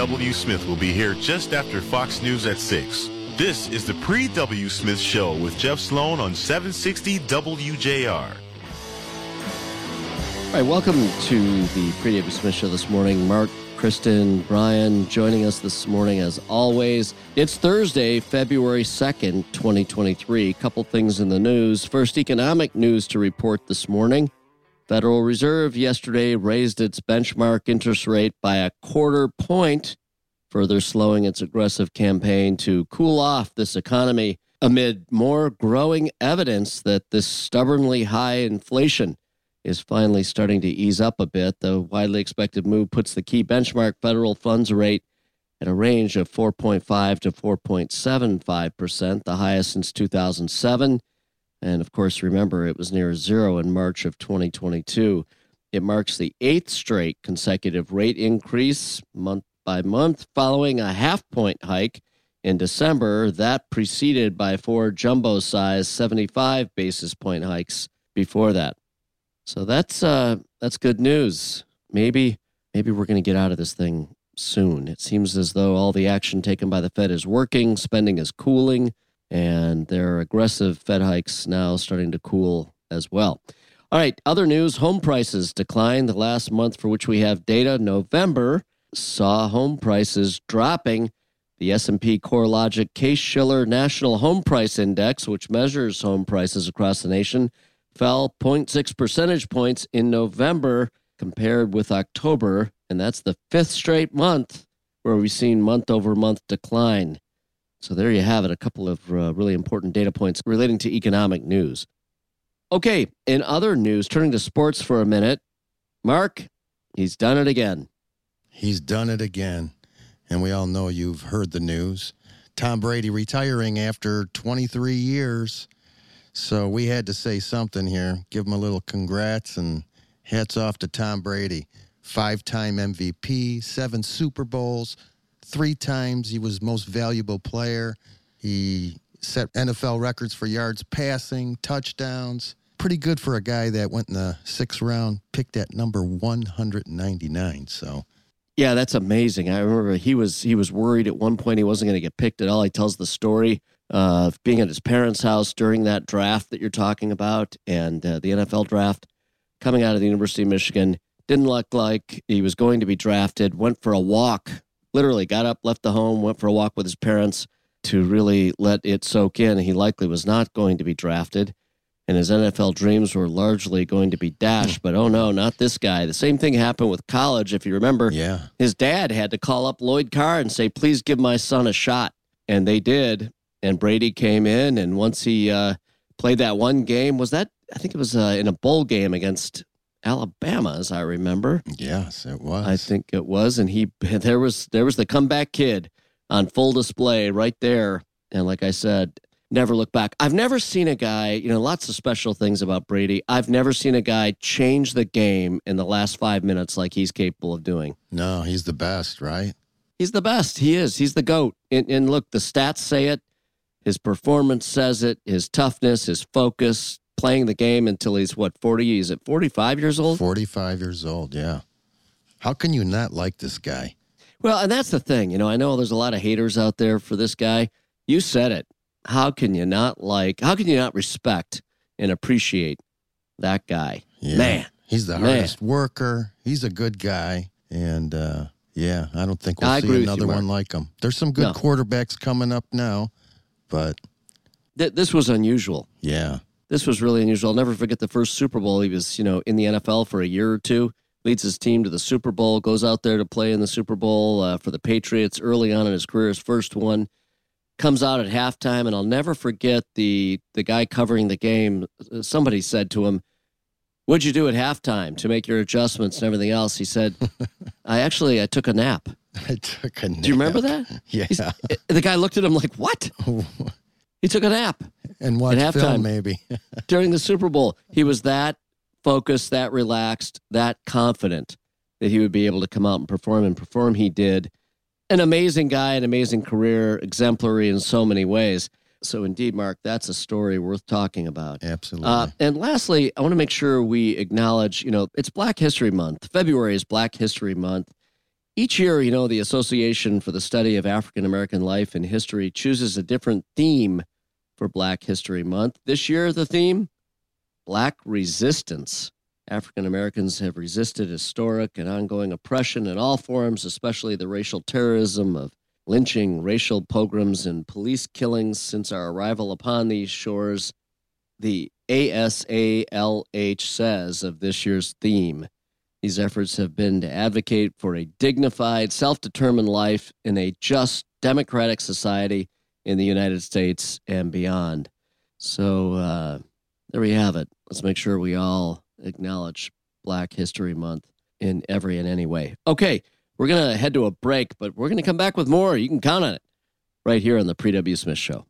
W. Smith will be here just after Fox News at 6. This is the Pre W. Smith Show with Jeff Sloan on 760 WJR. All right, welcome to the Pre W. Smith Show this morning. Mark, Kristen, Brian joining us this morning as always. It's Thursday, February 2nd, 2023. A Couple things in the news. First, economic news to report this morning. Federal Reserve yesterday raised its benchmark interest rate by a quarter point, further slowing its aggressive campaign to cool off this economy amid more growing evidence that this stubbornly high inflation is finally starting to ease up a bit. The widely expected move puts the key benchmark federal funds rate at a range of 4.5 to 4.75%, the highest since 2007. And of course, remember, it was near zero in March of 2022. It marks the eighth straight consecutive rate increase month by month following a half point hike in December, that preceded by four jumbo size 75 basis point hikes before that. So that's uh, that's good news. Maybe maybe we're going to get out of this thing soon. It seems as though all the action taken by the Fed is working, spending is cooling and their aggressive Fed hikes now starting to cool as well. All right, other news, home prices declined the last month for which we have data. November saw home prices dropping. The S&P CoreLogic Case-Shiller National Home Price Index, which measures home prices across the nation, fell 0.6 percentage points in November compared with October, and that's the fifth straight month where we've seen month over month decline. So there you have it, a couple of uh, really important data points relating to economic news. Okay, in other news, turning to sports for a minute, Mark, he's done it again. He's done it again. And we all know you've heard the news. Tom Brady retiring after 23 years. So we had to say something here. Give him a little congrats and hats off to Tom Brady. Five time MVP, seven Super Bowls, three times. He was most valuable player. He set NFL records for yards passing, touchdowns. Pretty good for a guy that went in the sixth round, picked at number 199. So, yeah, that's amazing. I remember he was he was worried at one point he wasn't going to get picked at all. He tells the story of being at his parents' house during that draft that you're talking about, and uh, the NFL draft coming out of the University of Michigan. Didn't look like he was going to be drafted. Went for a walk literally got up, left the home, went for a walk with his parents to really let it soak in. He likely was not going to be drafted, and his NFL dreams were largely going to be dashed. But oh no, not this guy. The same thing happened with college. If you remember, yeah, his dad had to call up Lloyd Carr and say, "Please give my son a shot," and they did. And Brady came in, and once he uh, played that one game, was that I think it was uh, in a bowl game against Alabama, as I remember. Yes, it was. I think it was, and he there was there was the comeback kid on full display right there. And like I said, never look back. I've never seen a guy, you know, lots of special things about Brady. I've never seen a guy change the game in the last five minutes like he's capable of doing. No, he's the best, right? He's the best. He is. He's the GOAT. And, and look, the stats say it. His performance says it. His toughness, his focus, playing the game until he's what 40 he's at 45 years old? 45 years old yeah. How can you not like this guy? Well and that's the thing you know i know there's a lot of haters out there for this guy. You said it. How can you not like how can you not respect and appreciate that guy? Yeah. man. He's the hardest man. worker. He's a good guy. And uh yeah i don't think we'll I see another you, one like him. There's some good no. quarterbacks coming up now but Th- this was unusual. Yeah this was really unusual. I'll never forget the first Super Bowl. He was, you know, in the NFL for a year or two, leads his team to the Super Bowl, goes out there to play in the Super Bowl uh, for the Patriots early on in his career, his first one. Comes out at halftime, and I'll never forget the the guy covering the game. Somebody said to him, "What'd you do at halftime to make your adjustments and everything else?" He said, "I actually I took a nap." I took a nap. Do you remember that? Yeah. He's, the guy looked at him like, "What?" He took a nap and watched at halftime film, maybe during the Super Bowl. He was that focused, that relaxed, that confident that he would be able to come out and perform and perform. He did. An amazing guy, an amazing career, exemplary in so many ways. So, indeed, Mark, that's a story worth talking about. Absolutely. Uh, and lastly, I want to make sure we acknowledge you know, it's Black History Month. February is Black History Month. Each year, you know, the Association for the Study of African American Life and History chooses a different theme for Black History Month. This year, the theme Black Resistance. African Americans have resisted historic and ongoing oppression in all forms, especially the racial terrorism of lynching, racial pogroms, and police killings since our arrival upon these shores. The ASALH says of this year's theme. These efforts have been to advocate for a dignified, self determined life in a just, democratic society in the United States and beyond. So uh, there we have it. Let's make sure we all acknowledge Black History Month in every and any way. Okay, we're going to head to a break, but we're going to come back with more. You can count on it right here on the Pre W. Smith Show.